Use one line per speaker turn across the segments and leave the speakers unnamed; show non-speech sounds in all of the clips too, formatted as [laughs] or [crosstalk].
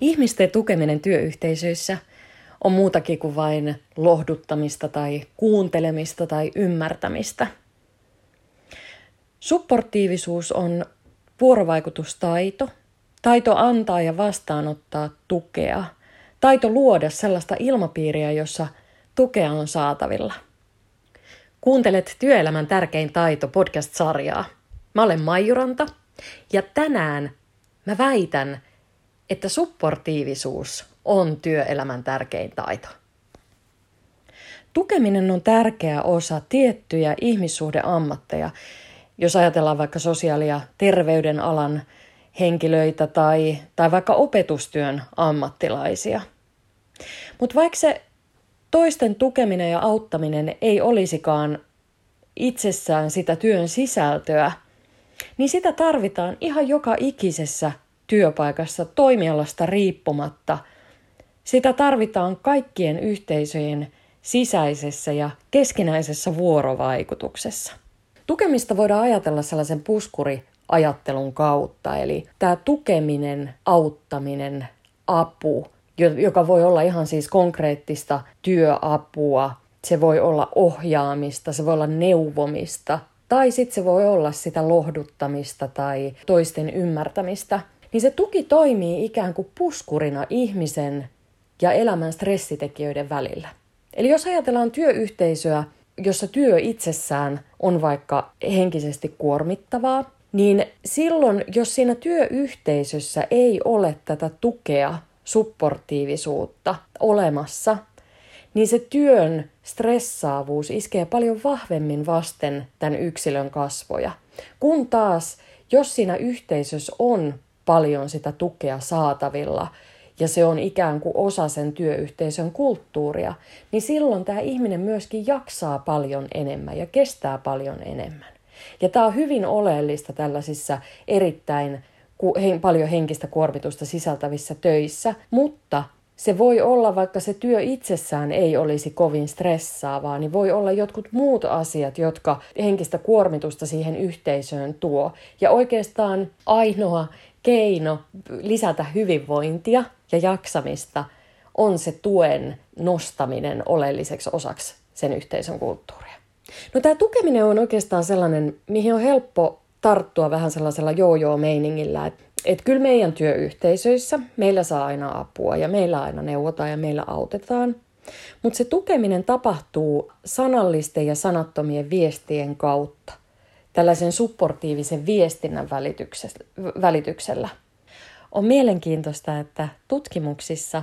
Ihmisten tukeminen työyhteisöissä on muutakin kuin vain lohduttamista tai kuuntelemista tai ymmärtämistä. Supportiivisuus on vuorovaikutustaito, taito antaa ja vastaanottaa tukea, taito luoda sellaista ilmapiiriä, jossa tukea on saatavilla. Kuuntelet Työelämän tärkein taito podcast-sarjaa. Mä olen Maijuranta ja tänään mä väitän, että supportiivisuus on työelämän tärkein taito. Tukeminen on tärkeä osa tiettyjä ihmissuhdeammatteja. Jos ajatellaan vaikka sosiaali- ja terveydenalan henkilöitä tai, tai vaikka opetustyön ammattilaisia. Mutta vaikka se toisten tukeminen ja auttaminen ei olisikaan itsessään sitä työn sisältöä, niin sitä tarvitaan ihan joka ikisessä työpaikassa toimialasta riippumatta. Sitä tarvitaan kaikkien yhteisöjen sisäisessä ja keskinäisessä vuorovaikutuksessa. Tukemista voidaan ajatella sellaisen puskuriajattelun kautta, eli tämä tukeminen, auttaminen, apu, joka voi olla ihan siis konkreettista työapua, se voi olla ohjaamista, se voi olla neuvomista, tai sitten se voi olla sitä lohduttamista tai toisten ymmärtämistä niin se tuki toimii ikään kuin puskurina ihmisen ja elämän stressitekijöiden välillä. Eli jos ajatellaan työyhteisöä, jossa työ itsessään on vaikka henkisesti kuormittavaa, niin silloin, jos siinä työyhteisössä ei ole tätä tukea, supportiivisuutta olemassa, niin se työn stressaavuus iskee paljon vahvemmin vasten tämän yksilön kasvoja. Kun taas, jos siinä yhteisössä on paljon sitä tukea saatavilla ja se on ikään kuin osa sen työyhteisön kulttuuria, niin silloin tämä ihminen myöskin jaksaa paljon enemmän ja kestää paljon enemmän. Ja tämä on hyvin oleellista tällaisissa erittäin paljon henkistä kuormitusta sisältävissä töissä, mutta se voi olla, vaikka se työ itsessään ei olisi kovin stressaavaa, niin voi olla jotkut muut asiat, jotka henkistä kuormitusta siihen yhteisöön tuo. Ja oikeastaan ainoa keino lisätä hyvinvointia ja jaksamista on se tuen nostaminen oleelliseksi osaksi sen yhteisön kulttuuria. No tämä tukeminen on oikeastaan sellainen, mihin on helppo tarttua vähän sellaisella joo-joo-meiningillä, että et kyllä meidän työyhteisöissä meillä saa aina apua ja meillä aina neuvotaan ja meillä autetaan. Mutta se tukeminen tapahtuu sanallisten ja sanattomien viestien kautta tällaisen supportiivisen viestinnän välityksellä. On mielenkiintoista, että tutkimuksissa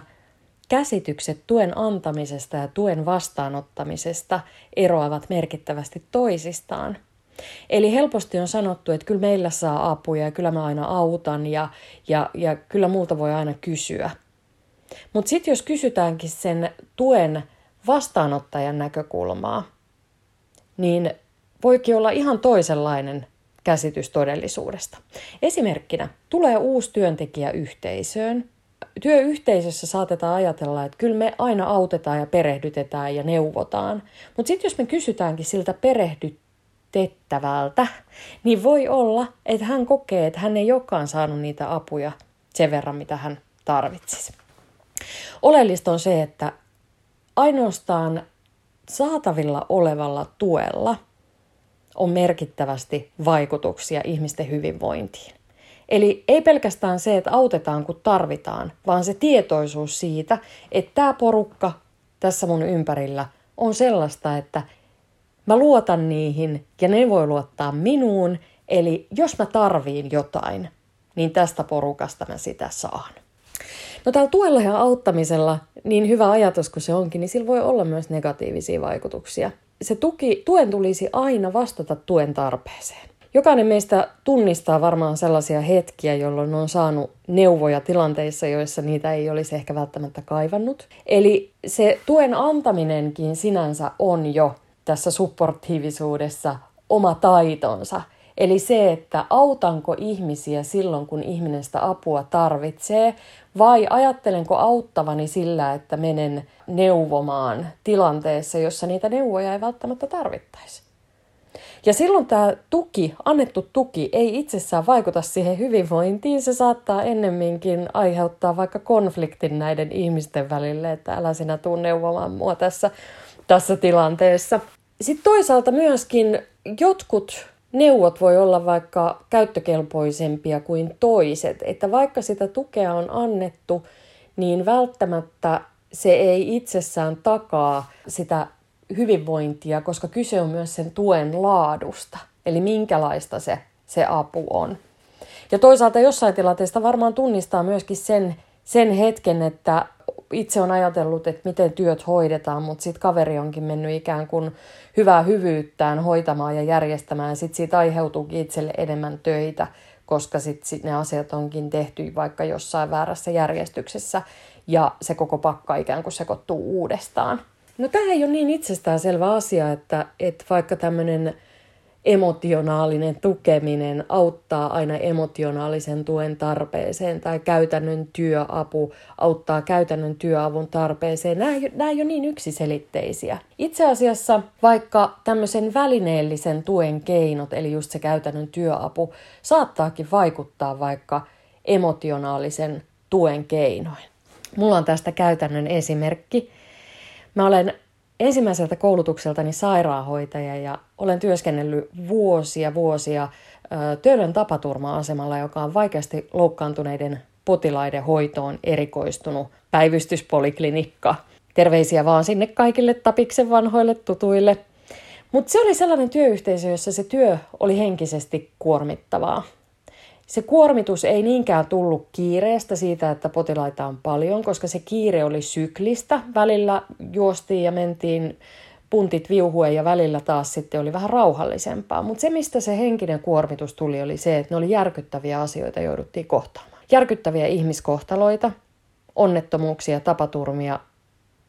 käsitykset tuen antamisesta ja tuen vastaanottamisesta eroavat merkittävästi toisistaan. Eli helposti on sanottu, että kyllä meillä saa apuja ja kyllä mä aina autan ja, ja, ja kyllä multa voi aina kysyä. Mutta sitten jos kysytäänkin sen tuen vastaanottajan näkökulmaa, niin voikin olla ihan toisenlainen käsitys todellisuudesta. Esimerkkinä tulee uusi työntekijä yhteisöön. Työyhteisössä saatetaan ajatella, että kyllä me aina autetaan ja perehdytetään ja neuvotaan. Mutta sitten jos me kysytäänkin siltä perehdytettävältä, niin voi olla, että hän kokee, että hän ei olekaan saanut niitä apuja sen verran, mitä hän tarvitsisi. Oleellista on se, että ainoastaan saatavilla olevalla tuella – on merkittävästi vaikutuksia ihmisten hyvinvointiin. Eli ei pelkästään se, että autetaan kun tarvitaan, vaan se tietoisuus siitä, että tämä porukka tässä mun ympärillä on sellaista, että mä luotan niihin ja ne voi luottaa minuun. Eli jos mä tarviin jotain, niin tästä porukasta mä sitä saan. No tällä tuella ja auttamisella, niin hyvä ajatus kuin se onkin, niin sillä voi olla myös negatiivisia vaikutuksia se tuki, tuen tulisi aina vastata tuen tarpeeseen. Jokainen meistä tunnistaa varmaan sellaisia hetkiä, jolloin on saanut neuvoja tilanteissa, joissa niitä ei olisi ehkä välttämättä kaivannut. Eli se tuen antaminenkin sinänsä on jo tässä supportiivisuudessa oma taitonsa. Eli se, että autanko ihmisiä silloin, kun ihminen sitä apua tarvitsee, vai ajattelenko auttavani sillä, että menen neuvomaan tilanteessa, jossa niitä neuvoja ei välttämättä tarvittaisi. Ja silloin tämä tuki, annettu tuki, ei itsessään vaikuta siihen hyvinvointiin. Se saattaa ennemminkin aiheuttaa vaikka konfliktin näiden ihmisten välille, että älä sinä tuu neuvomaan mua tässä, tässä tilanteessa. Sitten toisaalta myöskin jotkut neuvot voi olla vaikka käyttökelpoisempia kuin toiset, että vaikka sitä tukea on annettu, niin välttämättä se ei itsessään takaa sitä hyvinvointia, koska kyse on myös sen tuen laadusta, eli minkälaista se, se apu on. Ja toisaalta jossain tilanteesta varmaan tunnistaa myöskin sen, sen hetken, että itse on ajatellut, että miten työt hoidetaan, mutta sitten kaveri onkin mennyt ikään kuin hyvää hyvyyttään hoitamaan ja järjestämään, sitten siitä aiheutuukin itselle enemmän töitä, koska sitten sit ne asiat onkin tehty vaikka jossain väärässä järjestyksessä, ja se koko pakka ikään kuin sekoittuu uudestaan. No tämä ei ole niin itsestäänselvä asia, että, että vaikka tämmöinen emotionaalinen tukeminen auttaa aina emotionaalisen tuen tarpeeseen tai käytännön työapu auttaa käytännön työavun tarpeeseen. Nämä, nämä ei ole niin yksiselitteisiä. Itse asiassa vaikka tämmöisen välineellisen tuen keinot, eli just se käytännön työapu, saattaakin vaikuttaa vaikka emotionaalisen tuen keinoin. Mulla on tästä käytännön esimerkki. Mä olen ensimmäiseltä koulutukseltani sairaanhoitaja ja olen työskennellyt vuosia vuosia Töölön tapaturma-asemalla, joka on vaikeasti loukkaantuneiden potilaiden hoitoon erikoistunut päivystyspoliklinikka. Terveisiä vaan sinne kaikille tapiksen vanhoille tutuille. Mutta se oli sellainen työyhteisö, jossa se työ oli henkisesti kuormittavaa. Se kuormitus ei niinkään tullut kiireestä siitä, että potilaita on paljon, koska se kiire oli syklistä. Välillä juostiin ja mentiin puntit viuhuen ja välillä taas sitten oli vähän rauhallisempaa. Mutta se, mistä se henkinen kuormitus tuli, oli se, että ne oli järkyttäviä asioita, jouduttiin kohtaamaan. Järkyttäviä ihmiskohtaloita, onnettomuuksia, tapaturmia,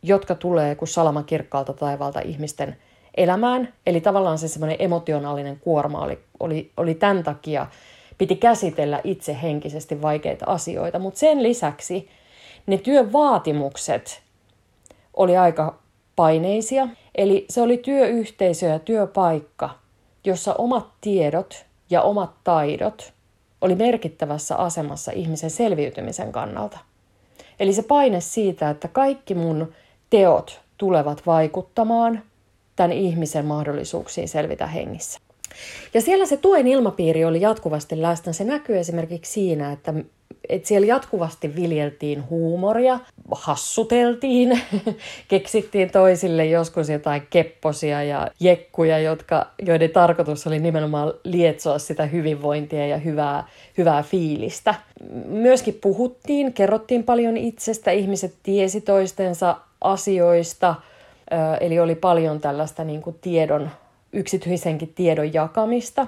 jotka tulee kuin salama kirkkaalta taivaalta ihmisten elämään. Eli tavallaan se semmoinen emotionaalinen kuorma oli, oli, oli tämän takia piti käsitellä itse henkisesti vaikeita asioita, mutta sen lisäksi ne työvaatimukset oli aika paineisia. Eli se oli työyhteisö ja työpaikka, jossa omat tiedot ja omat taidot oli merkittävässä asemassa ihmisen selviytymisen kannalta. Eli se paine siitä, että kaikki mun teot tulevat vaikuttamaan tämän ihmisen mahdollisuuksiin selvitä hengissä. Ja siellä se tuen ilmapiiri oli jatkuvasti läsnä. Se näkyy esimerkiksi siinä, että, että siellä jatkuvasti viljeltiin huumoria, hassuteltiin, [laughs] keksittiin toisille joskus jotain kepposia ja jekkuja, jotka, joiden tarkoitus oli nimenomaan lietsoa sitä hyvinvointia ja hyvää, hyvää fiilistä. Myöskin puhuttiin, kerrottiin paljon itsestä, ihmiset tiesi toistensa asioista, eli oli paljon tällaista niin kuin tiedon yksityisenkin tiedon jakamista.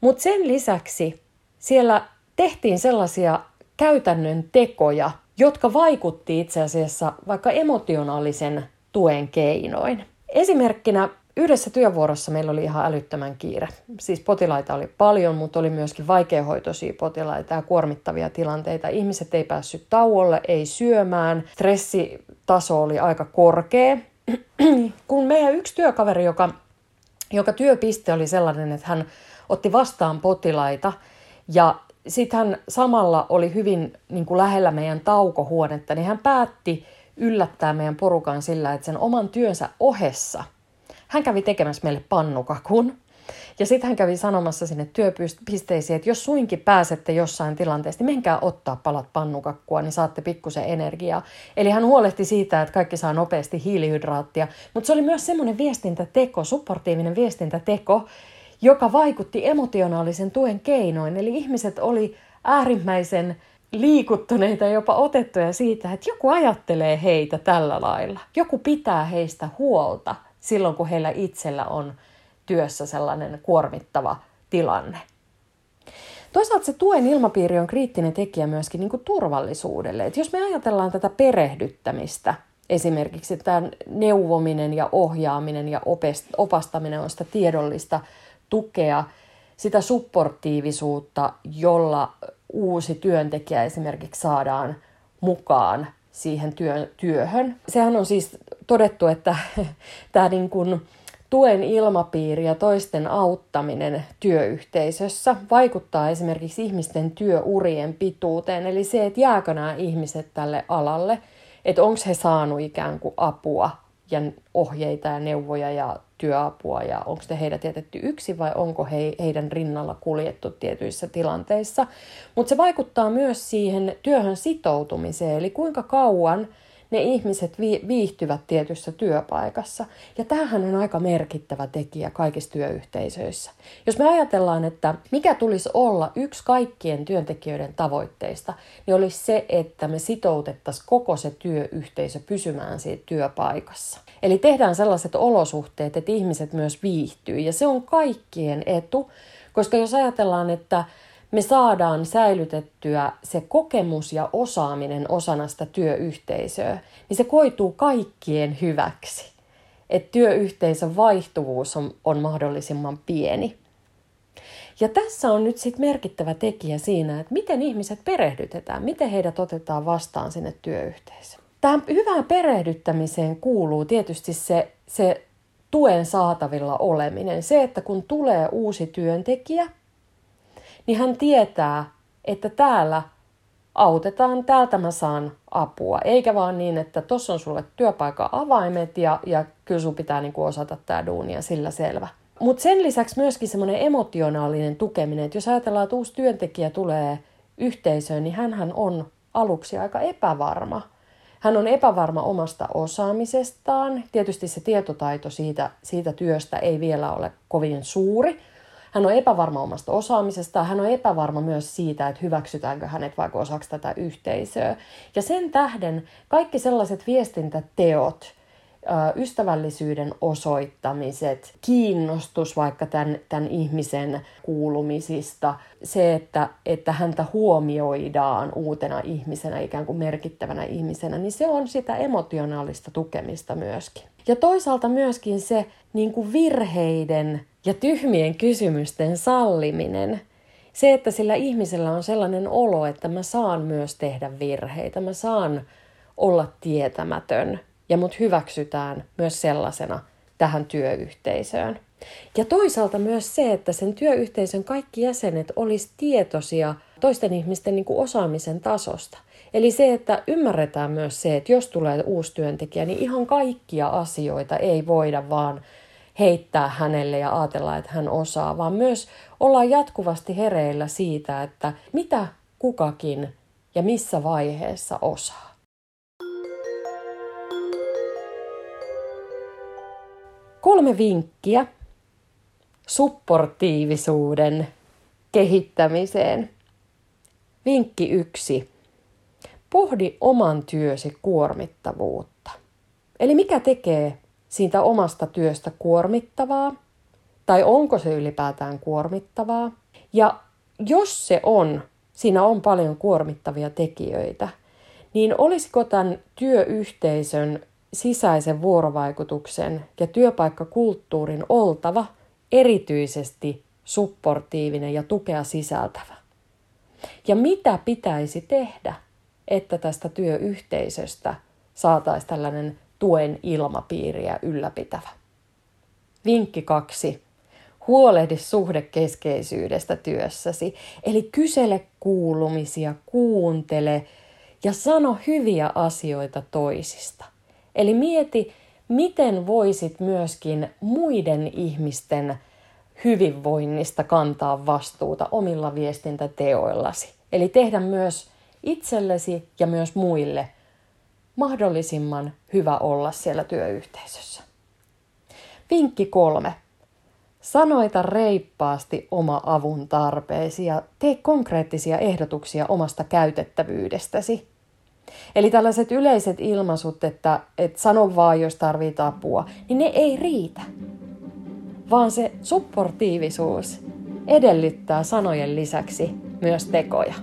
Mutta sen lisäksi siellä tehtiin sellaisia käytännön tekoja, jotka vaikutti itse asiassa vaikka emotionaalisen tuen keinoin. Esimerkkinä yhdessä työvuorossa meillä oli ihan älyttömän kiire. Siis potilaita oli paljon, mutta oli myöskin vaikeahoitoisia potilaita ja kuormittavia tilanteita. Ihmiset ei päässyt tauolle, ei syömään. Stressitaso oli aika korkea. [clears throat] Kun meidän yksi työkaveri, joka joka työpiste oli sellainen, että hän otti vastaan potilaita ja sitten hän samalla oli hyvin niin kuin lähellä meidän taukohuonetta, niin hän päätti yllättää meidän porukan sillä, että sen oman työnsä ohessa hän kävi tekemässä meille pannukakun. Ja sitten hän kävi sanomassa sinne työpisteisiin, että jos suinkin pääsette jossain tilanteessa, niin menkää ottaa palat pannukakkua, niin saatte pikkusen energiaa. Eli hän huolehti siitä, että kaikki saa nopeasti hiilihydraattia. Mutta se oli myös semmoinen viestintäteko, supportiivinen viestintäteko, joka vaikutti emotionaalisen tuen keinoin. Eli ihmiset oli äärimmäisen liikuttuneita, jopa otettuja siitä, että joku ajattelee heitä tällä lailla. Joku pitää heistä huolta silloin, kun heillä itsellä on työssä sellainen kuormittava tilanne. Toisaalta se tuen ilmapiiri on kriittinen tekijä myöskin niin kuin turvallisuudelle. Et jos me ajatellaan tätä perehdyttämistä, esimerkiksi tämä neuvominen ja ohjaaminen ja opastaminen on sitä tiedollista tukea, sitä supportiivisuutta, jolla uusi työntekijä esimerkiksi saadaan mukaan siihen työ, työhön. Sehän on siis todettu, että [laughs] tämä niin kuin tuen ilmapiiri ja toisten auttaminen työyhteisössä vaikuttaa esimerkiksi ihmisten työurien pituuteen, eli se, että jääkö nämä ihmiset tälle alalle, että onko he saanut ikään kuin apua ja ohjeita ja neuvoja ja työapua ja onko te heidät jätetty yksi vai onko he, heidän rinnalla kuljettu tietyissä tilanteissa. Mutta se vaikuttaa myös siihen työhön sitoutumiseen, eli kuinka kauan ne ihmiset viihtyvät tietyssä työpaikassa. Ja tämähän on aika merkittävä tekijä kaikissa työyhteisöissä. Jos me ajatellaan, että mikä tulisi olla yksi kaikkien työntekijöiden tavoitteista, niin olisi se, että me sitoutettaisiin koko se työyhteisö pysymään siitä työpaikassa. Eli tehdään sellaiset olosuhteet, että ihmiset myös viihtyy. Ja se on kaikkien etu, koska jos ajatellaan, että me saadaan säilytettyä se kokemus ja osaaminen osana sitä työyhteisöä, niin se koituu kaikkien hyväksi. Että työyhteisön vaihtuvuus on, on mahdollisimman pieni. Ja tässä on nyt sitten merkittävä tekijä siinä, että miten ihmiset perehdytetään, miten heidät otetaan vastaan sinne työyhteisöön. Tähän hyvään perehdyttämiseen kuuluu tietysti se, se tuen saatavilla oleminen. Se, että kun tulee uusi työntekijä – niin hän tietää, että täällä autetaan, täältä mä saan apua. Eikä vaan niin, että tuossa on sulle työpaikan avaimet ja, ja kyllä sun pitää niin kuin osata tämä duuni ja sillä selvä. Mutta sen lisäksi myöskin semmoinen emotionaalinen tukeminen, että jos ajatellaan, että uusi työntekijä tulee yhteisöön, niin hän on aluksi aika epävarma. Hän on epävarma omasta osaamisestaan. Tietysti se tietotaito siitä, siitä työstä ei vielä ole kovin suuri, hän on epävarma omasta osaamisesta, hän on epävarma myös siitä, että hyväksytäänkö hänet vaikka osaksi tätä yhteisöä. Ja sen tähden kaikki sellaiset viestintäteot, ystävällisyyden osoittamiset, kiinnostus vaikka tämän, tämän ihmisen kuulumisista, se, että, että häntä huomioidaan uutena ihmisenä, ikään kuin merkittävänä ihmisenä, niin se on sitä emotionaalista tukemista myöskin. Ja toisaalta myöskin se niin kuin virheiden ja tyhmien kysymysten salliminen. Se, että sillä ihmisellä on sellainen olo, että mä saan myös tehdä virheitä, mä saan olla tietämätön ja mut hyväksytään myös sellaisena tähän työyhteisöön. Ja toisaalta myös se, että sen työyhteisön kaikki jäsenet olisi tietoisia toisten ihmisten niin kuin osaamisen tasosta. Eli se, että ymmärretään myös se, että jos tulee uusi työntekijä, niin ihan kaikkia asioita ei voida vaan heittää hänelle ja ajatella, että hän osaa, vaan myös ollaan jatkuvasti hereillä siitä, että mitä kukakin ja missä vaiheessa osaa. Kolme vinkkiä supportiivisuuden kehittämiseen. Vinkki yksi. Pohdi oman työsi kuormittavuutta. Eli mikä tekee siitä omasta työstä kuormittavaa, tai onko se ylipäätään kuormittavaa. Ja jos se on, siinä on paljon kuormittavia tekijöitä, niin olisiko tämän työyhteisön sisäisen vuorovaikutuksen ja työpaikkakulttuurin oltava erityisesti supportiivinen ja tukea sisältävä? Ja mitä pitäisi tehdä, että tästä työyhteisöstä saataisiin tällainen tuen ilmapiiriä ylläpitävä. Vinkki kaksi. Huolehdi suhdekeskeisyydestä työssäsi, eli kysele kuulumisia, kuuntele ja sano hyviä asioita toisista. Eli mieti, miten voisit myöskin muiden ihmisten hyvinvoinnista kantaa vastuuta omilla viestintäteoillasi. Eli tehdä myös itsellesi ja myös muille mahdollisimman hyvä olla siellä työyhteisössä. Vinkki kolme. Sanoita reippaasti oma avun tarpeesi ja tee konkreettisia ehdotuksia omasta käytettävyydestäsi. Eli tällaiset yleiset ilmaisut, että, että sano vaan, jos tarvit apua, niin ne ei riitä. Vaan se supportiivisuus edellyttää sanojen lisäksi myös tekoja.